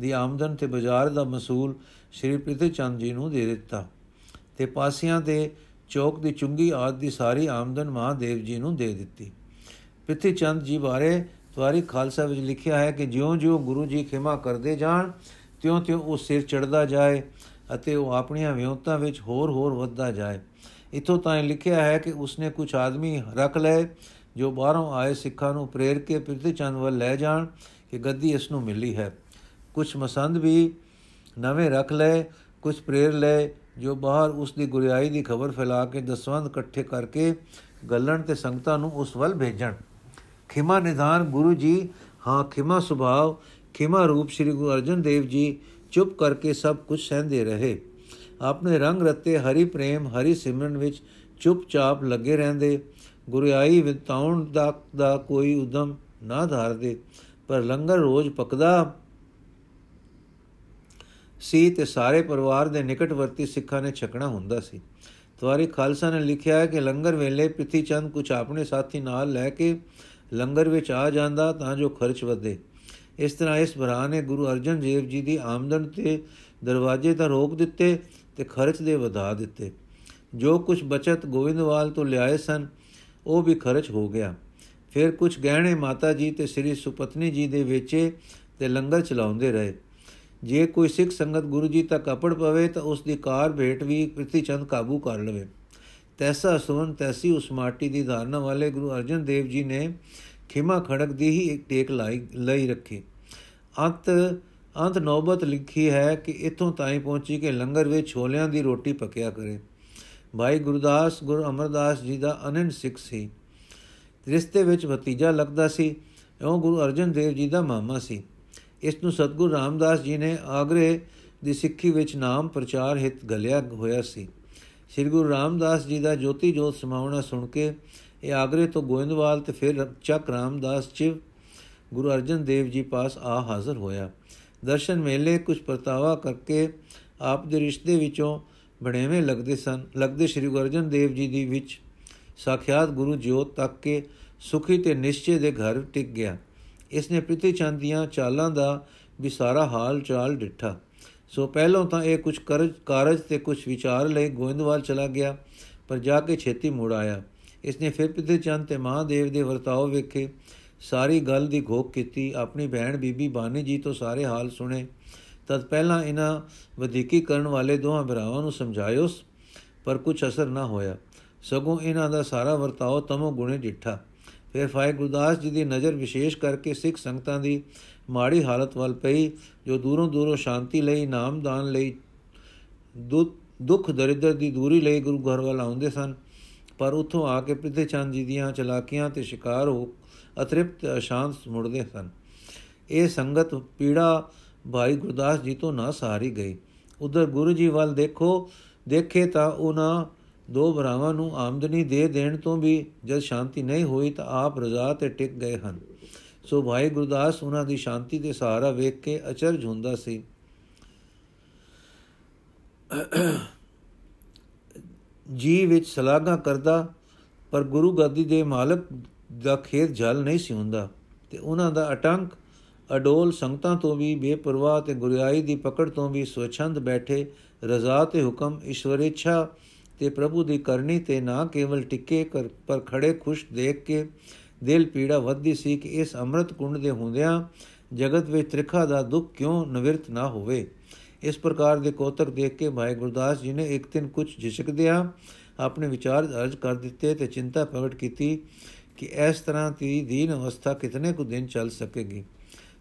ਦੀ ਆਮਦਨ ਤੇ ਬਾਜ਼ਾਰ ਦਾ ਮਸੂਲ ਸ਼੍ਰੀ ਪ੍ਰਿਥੀ ਚੰਦ ਜੀ ਨੂੰ ਦੇ ਦਿੱਤਾ ਤੇ ਪਾਸਿਆਂ ਦੇ ਚੌਕ ਦੀ ਚੁੰਗੀ ਆਦ ਦੀ ਸਾਰੀ ਆਮਦਨ ਮਹਾਦੇਵ ਜੀ ਨੂੰ ਦੇ ਦਿੱਤੀ। ਪ੍ਰਿਥੀ ਚੰਦ ਜੀ ਬਾਰੇ ਤਵਾਰੀ ਖਾਲਸਾ ਵਿੱਚ ਲਿਖਿਆ ਹੈ ਕਿ ਜਿਉਂ-ਜਿਉਂ ਗੁਰੂ ਜੀ ਖਿਮਾ ਕਰਦੇ ਜਾਣ, ਤਿਉਂ-ਤਿਉਂ ਉਹ ਸਿਰ ਚੜਦਾ ਜਾਏ ਅਤੇ ਉਹ ਆਪਣੀਆਂ ਵਿਉਂਤਾਂ ਵਿੱਚ ਹੋਰ-ਹੋਰ ਵੱਧਦਾ ਜਾਏ। ਇਥੋਂ ਤਾਂ ਲਿਖਿਆ ਹੈ ਕਿ ਉਸਨੇ ਕੁਝ ਆਦਮੀ ਰੱਖ ਲਏ, ਜੋ ਬਾਹਰੋਂ ਆਏ ਸਿੱਖਾਂ ਨੂੰ ਪ੍ਰੇਰ ਕੇ ਪ੍ਰਿਥੀ ਚੰਦ ਵੱਲ ਲੈ ਜਾਣ ਕਿ ਗੱਦੀ ਇਸ ਨੂੰ ਮਿਲੀ ਹੈ। ਕੁਝ ਮਸੰਦ ਵੀ ਨਵੇਂ ਰੱਖ ਲਏ ਕੁਝ ਪ੍ਰੇਰ ਲਏ, ਜੋ ਬਾਹਰ ਉਸ ਦੀ ਗੁਰਿਆਈ ਦੀ ਖਬਰ ਫੈਲਾ ਕੇ ਦਸਵੰਦ ਇਕੱਠੇ ਕਰਕੇ ਗੱਲਣ ਤੇ ਸੰਗਤਾਂ ਨੂੰ ਉਸ ਵੱਲ ਭੇਜਣ। ਖਿਮਾ ਨਿਧਾਨ ਗੁਰੂ ਜੀ, ਹਾਂ ਖਿਮਾ ਸੁਭਾਵ ਖਿਮਾ ਰੂਪ ਸ੍ਰੀ ਗੁਰੂ ਅਰਜਨ ਦੇਵ ਜੀ ਚੁੱਪ ਕਰਕੇ ਸਭ ਕੁਝ ਸਹਿੰਦੇ ਰਹੇ। ਆਪਣੇ ਰੰਗ ਰਤੇ ਹਰੀ ਪ੍ਰੇਮ, ਹਰੀ ਸਿਮਰਨ ਵਿੱਚ ਚੁੱਪਚਾਪ ਲੱਗੇ ਰਹਿੰਦੇ। ਗੁਰਿਆਈ ਵਿਤਾਉਣ ਦਾ ਦਾ ਕੋਈ ਉਦਮ ਨਾ ਧਾਰਦੇ, ਪਰ ਲੰਗਰ ਰੋਜ਼ ਪਕਦਾ ਸੀ ਤੇ ਸਾਰੇ ਪਰਿਵਾਰ ਦੇ ਨਿਕਟਵਰਤੀ ਸਿੱਖਾਂ ਨੇ ਛਕਣਾ ਹੁੰਦਾ ਸੀ। ਤਵਾਰੀ ਖਾਲਸਾ ਨੇ ਲਿਖਿਆ ਹੈ ਕਿ ਲੰਗਰ ਵੇਲੇ ਪ੍ਰਿਥੀ ਚੰਦ ਕੁਝ ਆਪਣੇ ਸਾਥੀ ਨਾਲ ਲੈ ਕੇ ਲੰਗਰ ਵਿੱਚ ਆ ਜਾਂਦਾ ਤਾਂ ਜੋ ਖਰਚ ਵਧੇ। ਇਸ ਤਰ੍ਹਾਂ ਇਸ ਭਰਾ ਨੇ ਗੁਰੂ ਅਰਜਨ ਦੇਵ ਜੀ ਦੀ ਆਮਦਨ ਤੇ ਦਰਵਾਜ਼ੇ ਤਾਂ ਰੋਕ ਦਿੱਤੇ ਤੇ ਖਰਚ ਦੇ ਵਧਾ ਦਿੱਤੇ। ਜੋ ਕੁਝ ਬਚਤ ਗੋਇੰਦਵਾਲ ਤੋਂ ਲਿਆਏ ਸਨ, ਉਹ ਵੀ ਖਰਚ ਹੋ ਗਿਆ। ਫਿਰ ਕੁਝ ਗਹਿਣੇ ਮਾਤਾ ਜੀ ਤੇ ਸ੍ਰੀ ਸੁਪਤਨੀ ਜੀ ਦੇ ਵੇਚੇ ਤੇ ਲੰਗਰ ਚਲਾਉਂਦੇ ਰਹੇ। ਜੇ ਕੋਈ ਸਿੱਖ ਸੰਗਤ ਗੁਰੂ ਜੀ ਤੱਕ ਅਪੜ ਪਵੇ ਤਾਂ ਉਸ ਦੀ ਕਾਰ ਭੇਟ ਵੀ ਪ੍ਰਿਥੀ ਚੰਦ ਕਾਬੂ ਕਰ ਲਵੇ। ਤੈਸਾ ਸੁਵਨ, ਤੈਸੀ ਉਸ ਮਾਟੀ ਦੀ ਧਾਰਨਾ ਵਾਲੇ ਗੁਰੂ ਅਰਜਨ ਦੇਵ ਜੀ ਨੇ ਖਿਮਾ ਖੜਕ ਦੀ ਹੀ ਇੱਕ ਟੇਕ ਲਾਈ, ਲਈ ਰੱਖੀ। ਅੰਤ ਅੰਤ ਨੌਬਤ ਲਿਖੀ ਹੈ ਕਿ ਇਥੋਂ ਤਾਈ ਪਹੁੰਚੀ ਕਿ ਲੰਗਰ ਵਿੱਚ ਛੋਲਿਆਂ ਦੀ ਰੋਟੀ ਪਕਿਆ ਕਰੇ। ਭਾਈ ਗੁਰਦਾਸ, ਗੁਰੂ ਅਮਰਦਾਸ ਜੀ ਦਾ ਅਨੰਨ ਸਿੱਖ ਸੀ। ਰਿਸ਼ਤੇ ਵਿੱਚ ਭਤੀਜਾ ਲੱਗਦਾ ਸੀ ਉਹ ਗੁਰੂ ਅਰਜਨ ਦੇਵ ਜੀ ਦਾ ਮਾਮਾ ਸੀ। ਇਸ ਨੂੰ ਸਤਗੁਰੂ ਰਾਮਦਾਸ ਜੀ ਨੇ ਆਗਰੇ ਦੀ ਸਿੱਖੀ ਵਿੱਚ ਨਾਮ ਪ੍ਰਚਾਰ ਹਿਤ ਗਲਿਆ ਹੋਇਆ ਸੀ। ਸ੍ਰੀ ਗੁਰੂ ਰਾਮਦਾਸ ਜੀ ਦਾ ਜੋਤੀ ਜੋਤ ਸਮਾਉਣਾ ਸੁਣ ਕੇ ਇਹ ਆਗਰੇ ਤੋਂ ਗੋਇੰਦਵਾਲ ਤੇ ਫਿਰ ਚੱਕ ਰਾਮਦਾਸ ਚਿਵ ਗੁਰੂ ਅਰਜਨ ਦੇਵ ਜੀ ਪਾਸ ਆ ਹਾਜ਼ਰ ਹੋਇਆ। ਦਰਸ਼ਨ ਮੇਲੇ ਕੁਝ ਪਰਤਾਵਾ ਕਰਕੇ ਆਪ ਦੇ ਰਿਸ਼ਤੇ ਵਿੱਚੋਂ ਬਣੇਵੇਂ ਲੱਗਦੇ ਸਨ। ਲੱਗਦੇ ਸ੍ਰੀ ਗੁਰੂ ਅਰਜਨ ਦੇਵ ਜੀ ਦੀ ਵਿੱਚ ਸਾਖਿਆਤ ਗੁਰੂ ਜੋਤ ਤੱਕ ਕੇ ਸੁਖੀ ਤੇ ਨਿਸ਼ਚੇ ਦੇ ਘਰ ਟਿਕ ਗਿਆ। ਇਸ ਨੇ ਪ੍ਰਿਤੀ ਚੰਦ ਦੀਆਂ ਚਾਲਾਂ ਦਾ ਵੀ ਸਾਰਾ ਹਾਲ ਚਾਲ ਡਿੱਠਾ। ਸੋ ਪਹਿਲਾਂ ਤਾਂ ਇਹ ਕੁਝ ਕਰਜ, ਕਾਰਜ ਤੇ ਕੁਝ ਵਿਚਾਰ ਲਈ ਗੋਇੰਦਵਾਲ ਚਲਾ ਗਿਆ, ਪਰ ਜਾ ਕੇ ਛੇਤੀ ਮੁੜ ਆਇਆ। ਇਸ ਨੇ ਫਿਰ ਪ੍ਰਿਤੀ ਚੰਦ ਤੇ ਮਹਾਦੇਵ ਦੇ ਵਰਤਾਓ ਵੇਖੇ, ਸਾਰੀ ਗੱਲ ਦੀ ਘੋਖ ਕੀਤੀ, ਆਪਣੀ ਭੈਣ ਬੀਬੀ ਬਾਨੀ ਜੀ ਤੋਂ ਸਾਰੇ ਹਾਲ ਸੁਣੇ। ਤਦ ਪਹਿਲਾਂ ਇਹਨਾਂ ਵਧੀਕੀ ਕਰਨ ਵਾਲੇ ਦੋਹਾਂ ਭਰਾਵਾਂ ਨੂੰ ਸਮਝਾਇਓਸ ਪਰ ਕੁਝ ਅਸਰ ਨਾ ਹੋਇਆ। ਸਗੋਂ ਇਹਨਾਂ ਦਾ ਸਾਰਾ ਵਰਤਾਓ ਤਮੋ ਗੁਣੇ ਡਿੱਠਾ। ਫਿਰ ਫਾਇ ਗੁਰਦਾਸ ਜੀ ਦੀ ਨਜ਼ਰ ਵਿਸ਼ੇਸ਼ ਕਰਕੇ ਸਿੱਖ ਸੰਗਤਾਂ ਦੀ ਮਾੜੀ ਹਾਲਤ ਵੱਲ ਪਈ, ਜੋ ਦੂਰੋਂ ਦੂਰੋਂ ਸ਼ਾਂਤੀ ਲਈ, ਨਾਮਦਾਨ ਲਈ, ਦੁੱਖ ਦਰਿਦਰ ਦੀ ਦੂਰੀ ਲਈ ਗੁਰੂ ਘਰ ਵੱਲ ਆਉਂਦੇ ਸਨ। ਪਰ ਉਥੋਂ ਆ ਕੇ ਪ੍ਰਿਥੇ ਚੰਦ ਜੀ ਦੀਆਂ ਚਲਾਕੀਆਂ ਤੇ ਸ਼ਿਕਾਰ ਹੋ ਅਤ੍ਰਿਪਤ ਅਸ਼ਾਂਤ ਮੁੜਦੇ ਸਨ। ਇਹ ਸੰਗਤ ਪੀੜਾ ਭਾਈ ਗੁਰਦਾਸ ਜੀ ਤੋਂ ਨਾ ਸਹਾਰੀ ਗਈ। ਉਧਰ ਗੁਰੂ ਜੀ ਵੱਲ ਦੇਖੋ, ਦੇਖੇ ਤਾਂ ਉਹਨਾਂ ਦੋ ਭਰਾਵਾਂ ਨੂੰ ਆਮਦਨੀ ਦੇ ਦੇਣ ਤੋਂ ਵੀ ਜਦ ਸ਼ਾਂਤੀ ਨਹੀਂ ਹੋਈ ਤਾਂ ਆਪ ਰਜ਼ਾ ਤੇ ਟਿਕ ਗਏ ਹਨ। ਸੋ ਭਾਈ ਗੁਰਦਾਸ ਉਹਨਾਂ ਦੀ ਸ਼ਾਂਤੀ ਦੇ ਸਹਾਰਾ ਵੇਖ ਕੇ ਅਚਰਜ ਹੁੰਦਾ ਸੀ। ਜੀ ਵਿੱਚ ਸਲਾਗਾ ਕਰਦਾ, ਪਰ ਗੁਰੂ ਗੱਦੀ ਦੇ ਮਾਲਕ ਦਾ ਖੇਤ ਜਲ ਨਹੀਂ ਸੀ ਹੁੰਦਾ ਤੇ ਉਹਨਾਂ ਦਾ ਅਟੰਕ, ਅਡੋਲ ਸੰਗਤਾਂ ਤੋਂ ਵੀ ਬੇਪਰਵਾਹ ਤੇ ਗੁਰਿਆਈ ਦੀ ਪਕੜ ਤੋਂ ਵੀ ਸਵਛੰਦ ਬੈਠੇ ਰਜ਼ਾ ਤੇ ਹੁਕਮ, ਈਸ਼ਵਰ ਇੱਛਾ ਤੇ ਪ੍ਰਭੂ ਦੀ ਕਰਨੀ ਤੇ ਨਾ ਕੇਵਲ ਟਿੱਕੇ ਕਰ, ਪਰ ਖੜੇ ਖੁਸ਼ ਦੇਖ ਕੇ ਦਿਲ ਪੀੜਾ ਵੱਧਦੀ ਸੀ ਕਿ ਇਸ ਅੰਮ੍ਰਿਤ ਕੁੰਡ ਦੇ ਹੁੰਦਿਆਂ ਜਗਤ ਵਿੱਚ ਤ੍ਰਿਖਾ ਦਾ ਦੁੱਖ ਕਿਉਂ ਨਿਵਰਤ ਨਾ ਹੋਵੇ। ਇਸ ਪ੍ਰਕਾਰ ਦੇ ਕੋਤਕ ਦੇਖ ਕੇ ਭਾਈ ਗੁਰਦਾਸ ਜੀ ਨੇ ਇੱਕ ਦਿਨ ਕੁਝ ਝਿਜਕਦਿਆਂ ਆਪਣੇ ਵਿਚਾਰ ਅਰਜ ਕਰ ਦਿੱਤੇ ਤੇ ਚਿੰਤਾ ਪ੍ਰਗਟ ਕੀਤੀ ਕਿ ਇਸ ਤਰ੍ਹਾਂ ਦੀ ਦੀਨ ਅਵਸਥਾ ਕਿਤਨੇ ਕੁ ਦਿਨ ਚੱਲ ਸਕੇਗੀ।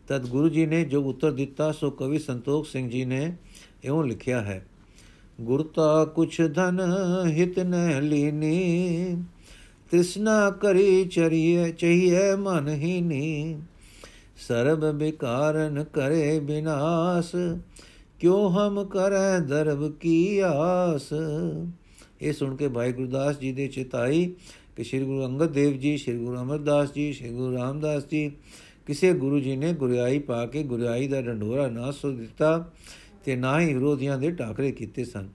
ਤਦ ਗੁਰੂ ਜੀ ਨੇ ਜੋ ਉੱਤਰ ਦਿੱਤਾ, ਸੋ ਕਵੀ ਸੰਤੋਖ ਸਿੰਘ ਜੀ ਨੇ ਇਉਂ ਲਿਖਿਆ ਹੈ ਗੁਰਤਾ ਕੁਛ ਧਨ ਹਿਤ ਨ ਲੀਨੀ, ਤ੍ਰਿਸ਼ਨਾ ਕਰੀ ਚਰੀਏ ਚਹੀਏ ਮਨ ਹੀ ਨੀ ਸਰਬ ਬਿਕਾਰਨ ਕਰੇ ਬਿਨਾਸ਼, ਕਿਉ ਹਮ ਕਰੈ ਦਰਬ ਕੀ ਆਸ? ਇਹ ਸੁਣ ਕੇ ਭਾਈ ਗੁਰਦਾਸ ਜੀ ਦੇ ਚਿਤਾਈ ਕਿ ਸ੍ਰੀ ਗੁਰੂ ਅੰਗਦ ਦੇਵ ਜੀ, ਸ੍ਰੀ ਗੁਰੂ ਅਮਰਦਾਸ ਜੀ, ਸ੍ਰੀ ਗੁਰੂ ਰਾਮਦਾਸ ਜੀ, ਕਿਸੇ ਗੁਰੂ ਜੀ ਨੇ ਗੁਰਿਆਈ ਪਾ ਕੇ ਗੁਰਿਆਈ ਦਾ ਢੰਡੋਰਾ ਨਾ ਸੋ ਦਿੱਤਾ। ਤੇ ਨਾ ਹੀ ਵਿਰੋਧੀਆਂ ਦੇ ਟਾਕਰੇ ਕੀਤੇ ਸਨ।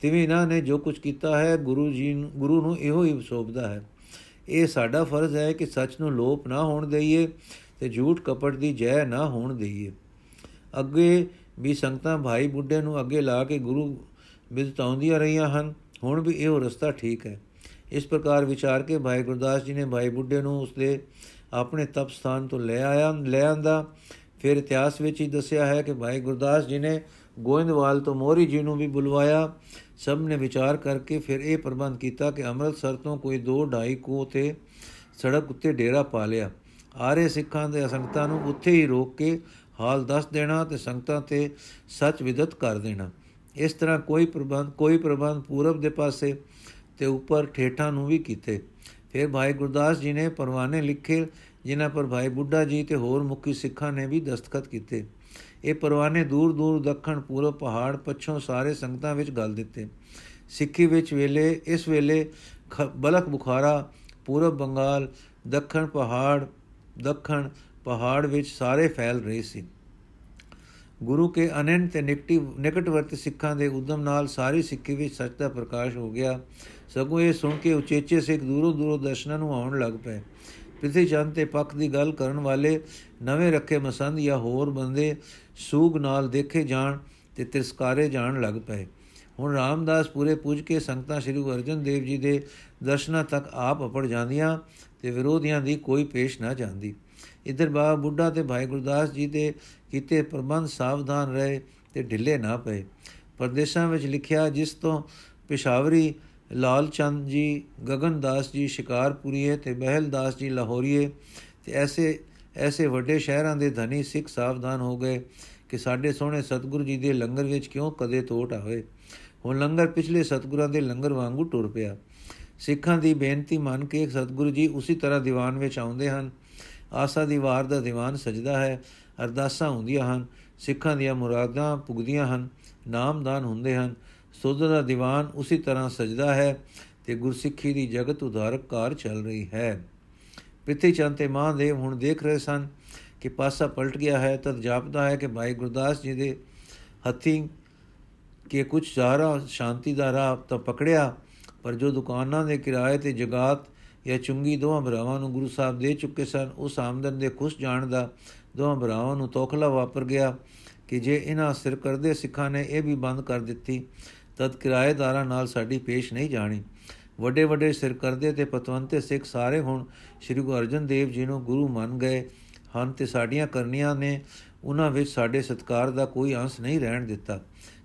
ਤਿਵੇਂ ਇਹਨਾਂ ਨੇ ਜੋ ਕੁਝ ਕੀਤਾ ਹੈ, ਗੁਰੂ ਜੀ ਗੁਰੂ ਨੂੰ ਇਹੋ ਹੀ ਸੋਭਦਾ ਹੈ। ਇਹ ਸਾਡਾ ਫਰਜ਼ ਹੈ ਕਿ ਸੱਚ ਨੂੰ ਲੋਪ ਨਾ ਹੋਣ ਦਈਏ ਤੇ ਝੂਠ ਕਪਟ ਦੀ ਜੈ ਨਾ ਹੋਣ ਦਈਏ। ਅੱਗੇ ਵੀ ਸੰਗਤਾਂ ਭਾਈ ਬੁੱਢੇ ਨੂੰ ਅੱਗੇ ਲਾ ਕੇ ਗੁਰੂ ਬਿਦਤਾਉਂਦੀਆਂ ਰਹੀਆਂ ਹਨ, ਹੁਣ ਵੀ ਇਹੋ ਰਸਤਾ ਠੀਕ ਹੈ। ਇਸ ਪ੍ਰਕਾਰ ਵਿਚਾਰ ਕੇ ਭਾਈ ਗੁਰਦਾਸ ਜੀ ਨੇ ਭਾਈ ਬੁੱਢੇ ਨੂੰ ਉਸਦੇ ਆਪਣੇ ਤਪ ਸਥਾਨ ਤੋਂ ਲੈ ਆਇਆ, ਲੈ ਆਂਦਾ। ਫਿਰ ਇਤਿਹਾਸ ਵਿੱਚ ਹੀ ਦੱਸਿਆ ਹੈ ਕਿ ਭਾਈ ਗੁਰਦਾਸ ਜੀ ਨੇ ਗੋਇੰਦਵਾਲ ਤੋਂ ਮੋਰੀ ਜੀ ਨੂੰ ਵੀ ਬੁਲਵਾਇਆ। ਸਭ ਨੇ ਵਿਚਾਰ ਕਰਕੇ ਫਿਰ ਇਹ ਪ੍ਰਬੰਧ ਕੀਤਾ ਕਿ ਅੰਮ੍ਰਿਤਸਰ ਤੋਂ ਕੋਈ 2 2.5 ਕੋ ਤੇ ਸੜਕ ਉੱਤੇ ਡੇਰਾ ਪਾ ਲਿਆ। ਆਰੇ ਸਿੱਖਾਂ ਦੇ ਸੰਗਤਾਂ ਨੂੰ ਉੱਥੇ ਹੀ ਰੋਕ ਕੇ ਹਾਲ ਦੱਸ ਦੇਣਾ ਤੇ ਸੰਗਤਾਂ ਤੇ ਸੱਚ ਵਿਦਤ ਕਰ ਦੇਣਾ। ਇਸ ਤਰ੍ਹਾਂ ਕੋਈ ਪ੍ਰਬੰਧ ਕੋਈ ਪ੍ਰਬੰਧ ਪੂਰਬ ਦੇ ਪਾਸੇ ਤੇ ਉੱਪਰ ਠੇਠਾਂ ਨੂੰ ਵੀ ਕੀਤੇ। ਫਿਰ ਭਾਈ ਗੁਰਦਾਸ ਜੀ ਨੇ ਪਰਵਾਨੇ ਲਿਖੇ ਜਿਨ੍ਹਾਂ ਪਰ ਭਾਈ ਬੁੱਢਾ ਜੀ ਤੇ ਹੋਰ ਮੁਖੀ ਸਿੱਖਾਂ ਨੇ ਵੀ ਦਸਤਖਤ ਕੀਤੇ। ਇਹ ਪਰਵਾਨੇ ਦੂਰ ਦੂਰ ਦੱਖਣ, ਪੂਰਬ ਪਹਾੜ ਪੱਛੋਂ ਸਾਰੇ ਸੰਗਤਾਂ ਵਿੱਚ ਗਲ ਦਿੱਤੇ। ਸਿੱਖੀ ਵਿੱਚ ਵੇਲੇ, ਇਸ ਵੇਲੇ ਬਲਕ ਬੁਖਾਰਾ, ਪੂਰਬ ਬੰਗਾਲ, ਦੱਖਣ ਪਹਾੜ ਦੱਖਣ ਪਹਾੜ ਵਿੱਚ ਸਾਰੇ ਫੈਲ ਰਹੇ ਸੀ। ਗੁਰੂ ਕੇ ਅਨੰਤ ਤੇ ਨਿਕਟਿਵ ਨਿਕਟਵਰਤੀ ਸਿੱਖਾਂ ਦੇ ਉਦਮ ਨਾਲ ਸਾਰੀ ਸਿੱਖੀ ਵਿੱਚ ਸੱਚ ਦਾ ਪ੍ਰਕਾਸ਼ ਹੋ ਗਿਆ। ਸਗੋਂ ਇਹ ਸੁਣ ਕੇ ਉਚੇਚੇ ਸਿੱਖ ਦੂਰੋਂ ਦੂਰੋਂ ਦਰਸ਼ਨਾਂ ਨੂੰ ਆਉਣ ਲੱਗ ਪਏ। ਪ੍ਰਿਥੀ ਚੰਦ ਤੇ ਪੱਖ ਦੀ ਗੱਲ ਕਰਨ ਵਾਲੇ ਨਵੇਂ ਰੱਖੇ ਮਸੰਦ ਜਾਂ ਹੋਰ ਬੰਦੇ ਸੂਗ ਨਾਲ ਦੇਖੇ ਜਾਣ ਤੇ ਤਿਰਸਕਾਰੇ ਜਾਣ ਲੱਗ ਪਏ। ਹੁਣ ਰਾਮਦਾਸ ਪੂਰੇ ਪੁੱਜ ਕੇ ਸੰਗਤਾਂ ਸ੍ਰੀ ਗੁਰੂ ਅਰਜਨ ਦੇਵ ਜੀ ਦੇ ਦਰਸ਼ਨਾਂ ਤੱਕ ਆਪ ਅਪੜ ਜਾਂਦੀਆਂ ਤੇ ਵਿਰੋਧੀਆਂ ਦੀ ਕੋਈ ਪੇਸ਼ ਨਾ ਜਾਂਦੀ। ਇਧਰ ਬਾਬਾ ਬੁੱਢਾ ਤੇ ਭਾਈ ਗੁਰਦਾਸ ਜੀ ਦੇ ਕੀਤੇ ਪ੍ਰਬੰਧ ਸਾਵਧਾਨ ਰਹੇ ਤੇ ਢਿੱਲੇ ਨਾ ਪਏ। ਪਰਦੇਸਾਂ ਵਿੱਚ ਲਿਖਿਆ, ਜਿਸ ਤੋਂ ਪਿਸ਼ਾਵਰੀ ਲਾਲ ਚੰਦ ਜੀ ਗਗਨਦਾਸ ਜੀ ਸ਼ਿਕਾਰਪੁਰੀਏ ਤੇ ਬਹਿਲਦਾਸ ਜੀ, ਲਾਹੌਰੀਏ ਤੇ ਐਸੇ ਐਸੇ ਵੱਡੇ ਸ਼ਹਿਰਾਂ ਦੇ ਧਨੀ ਸਿੱਖ ਸਾਵਧਾਨ ਹੋ ਗਏ ਕਿ ਸਾਡੇ ਸੋਹਣੇ ਸਤਿਗੁਰੂ ਜੀ ਦੇ ਲੰਗਰ ਵਿੱਚ ਕਿਉਂ ਕਦੇ ਤੋਟ ਆਵੇ। ਹੁਣ ਲੰਗਰ ਪਿਛਲੇ ਸਤਿਗੁਰਾਂ ਦੇ ਲੰਗਰ ਵਾਂਗੂ ਟੁਰ ਪਿਆ। ਸਿੱਖਾਂ ਦੀ ਬੇਨਤੀ ਮੰਨ ਕੇ ਸਤਿਗੁਰੂ ਜੀ ਉਸੇ ਤਰ੍ਹਾਂ ਦੀਵਾਨ ਵਿੱਚ ਆਉਂਦੇ ਹਨ। ਆਸਾ ਦੀ ਵਾਰ ਦਾ ਦੀਵਾਨ ਸਜਦਾ ਹੈ, ਅਰਦਾਸਾਂ ਹੁੰਦੀਆਂ ਹਨ, ਸਿੱਖਾਂ ਦੀਆਂ ਮੁਰਾਦਾਂ ਪੁਗਦੀਆਂ ਹਨ, ਨਾਮਦਾਨ ਹੁੰਦੇ ਹਨ ਸੁਧ ਦਾ ਦੀਵਾਨ ਉਸੇ ਤਰ੍ਹਾਂ ਸਜਦਾ ਹੈ ਤੇ ਗੁਰਸਿੱਖੀ ਦੀ ਜਗਤ ਉਧਾਰਕ ਕਾਰ ਚੱਲ ਰਹੀ ਹੈ। ਪਿੱਤੇ ਚੰਦ ਤੇ ਮਹਾਦੇਵ ਹੁਣ ਦੇਖ ਰਹੇ ਸਨ ਕਿ ਪਾਸਾ ਪਲਟ ਗਿਆ ਹੈ ਤਦ ਜਾਪਦਾ ਹੈ ਕਿ ਭਾਈ ਗੁਰਦਾਸ ਜੀ ਦੇ ਹੱਥੀ ਕਿ ਕੁਝ ਸਾਰਾ ਸ਼ਾਂਤੀ ਦਾ ਰਾਹ ਤਾਂ ਪਕੜਿਆ, ਪਰ ਜੋ ਦੁਕਾਨਾਂ ਦੇ ਕਿਰਾਏ ਤੇ ਜਗਾਤ ਜਾਂ ਚੁੰਗੀ ਦੋਹਾਂ ਭਰਾਵਾਂ ਨੂੰ ਗੁਰੂ ਸਾਹਿਬ ਦੇ ਚੁੱਕੇ ਸਨ, ਉਸ ਆਮਦਨ ਦੇ ਖੁਸ਼ ਜਾਣ ਦਾ ਦੋਹਾਂ ਭਰਾਵਾਂ ਨੂੰ ਤੋਖਲਾ ਵਾਪਰ ਗਿਆ ਕਿ ਜੇ ਇਹਨਾਂ ਸਿਰ ਕਰਦੇ ਸਿੱਖਾਂ ਨੇ ਇਹ ਵੀ ਬੰਦ ਕਰ ਦਿੱਤੀ ਤਦ ਕਿਰਾਏਦਾਰਾਂ ਨਾਲ ਸਾਡੀ ਪੇਸ਼ ਨਹੀਂ ਜਾਣੀ। ਵੱਡੇ ਵੱਡੇ ਸਿਰ ਕਰਦੇ ਤੇ ਪਤਵੰਤੇ ਸਿੱਖ ਸਾਰੇ ਹੁਣ ਸ੍ਰੀ ਗੁਰੂ ਅਰਜਨ ਦੇਵ ਜੀ ਨੂੰ ਗੁਰੂ ਮੰਨ ਗਏ ਹਨ ਤੇ ਸਾਡੀਆਂ ਕਰਨੀਆਂ ਨੇ ਉਹਨਾਂ ਵਿੱਚ ਸਾਡੇ ਸਤਕਾਰ ਦਾ ਕੋਈ ਅੰਸ਼ ਨਹੀਂ ਰਹਿਣ ਦਿੱਤਾ।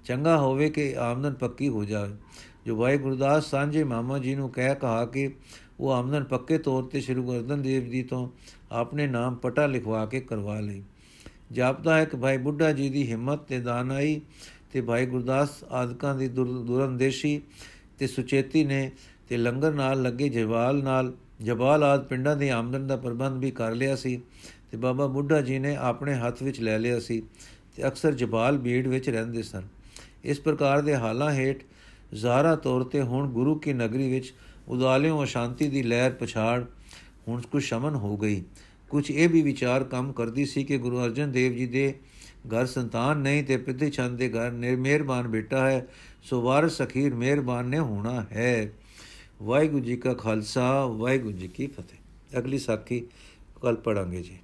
ਚੰਗਾ ਹੋਵੇ ਕਿ ਆਮਦਨ ਪੱਕੀ ਹੋ ਜਾਵੇ। ਜੋ ਭਾਈ ਗੁਰਦਾਸ ਸਾਂਝੇ ਮਾਮਾ ਜੀ ਨੂੰ ਕਹਿ ਕਹਾ ਕਿ ਉਹ ਆਮਦਨ ਪੱਕੇ ਤੌਰ ਤੇ ਸ੍ਰੀ ਗੁਰੂ ਅਰਜਨ ਦੇਵ ਜੀ ਤੋਂ ਆਪਣੇ ਨਾਮ ਪਟਾ ਲਿਖਵਾ ਕੇ ਕਰਵਾ ਲਈ। ਜਾਪਦਾ ਹੈ ਕਿ ਭਾਈ ਬੁੱਢਾ ਜੀ ਦੀ ਹਿੰਮਤ ਤੇ ਦਾਨਾਈ ਤੇ ਭਾਈ ਗੁਰਦਾਸ ਆਦਿਕਾਂ ਦੀ ਦੁਰੰਦੇਸ਼ੀ ਤੇ ਸੁਚੇਤੀ ਨੇ ਤੇ ਲੰਗਰ ਨਾਲ ਲੱਗੇ ਜਵਾਲ ਨਾਲ ਜਵਾਲ ਆਦ ਪਿੰਡਾਂ ਦੀ ਆਮਦਨ ਦਾ ਪ੍ਰਬੰਧ ਵੀ ਕਰ ਲਿਆ ਸੀ ਤੇ ਬਾਬਾ ਬੁੱਢਾ ਜੀ ਨੇ ਆਪਣੇ ਹੱਥ ਵਿੱਚ ਲੈ ਲਿਆ ਸੀ ਤੇ ਅਕਸਰ ਜਬਾਲ ਬੀੜ ਵਿੱਚ ਰਹਿੰਦੇ ਸਨ। ਇਸ ਪ੍ਰਕਾਰ ਦੇ ਹਾਲਾਂ ਹੇਠ ਜ਼ਾਰਾ ਤੌਰ ਤੇ ਹੁਣ ਗੁਰੂ ਕੀ ਨਗਰੀ ਵਿੱਚ ਉਦਾਲਿਓਂ ਅਸ਼ਾਂਤੀ ਦੀ ਲਹਿਰ ਪਛਾੜ ਹੁਣ ਕੁਝ ਸ਼ਮਨ ਹੋ ਗਈ। ਕੁਝ ਇਹ ਵੀ ਵਿਚਾਰ ਕੰਮ ਕਰਦੀ ਸੀ ਕਿ ਗੁਰੂ ਅਰਜਨ ਦੇਵ ਜੀ ਦੇ ਘਰ ਸੰਤਾਨ ਨਹੀਂ ਤੇ ਪਿਤੇ ਚੰਦ ਦੇ ਘਰ ਮਿਹਰਬਾਨ ਬੇਟਾ ਹੈ, ਸੋ ਵਾਰਸ ਅਖੀਰ ਮਿਹਰਬਾਨ ਨੇ ਹੋਣਾ ਹੈ। ਵਾਹਿਗੁਰੂ ਜੀ ਕਾ ਖਾਲਸਾ, ਵਾਹਿਗੁਰੂ ਜੀ ਕੀ ਫਤਿਹ। ਅਗਲੀ ਸਾਖੀ ਕੱਲ ਪੜਾਂਗੇ ਜੀ।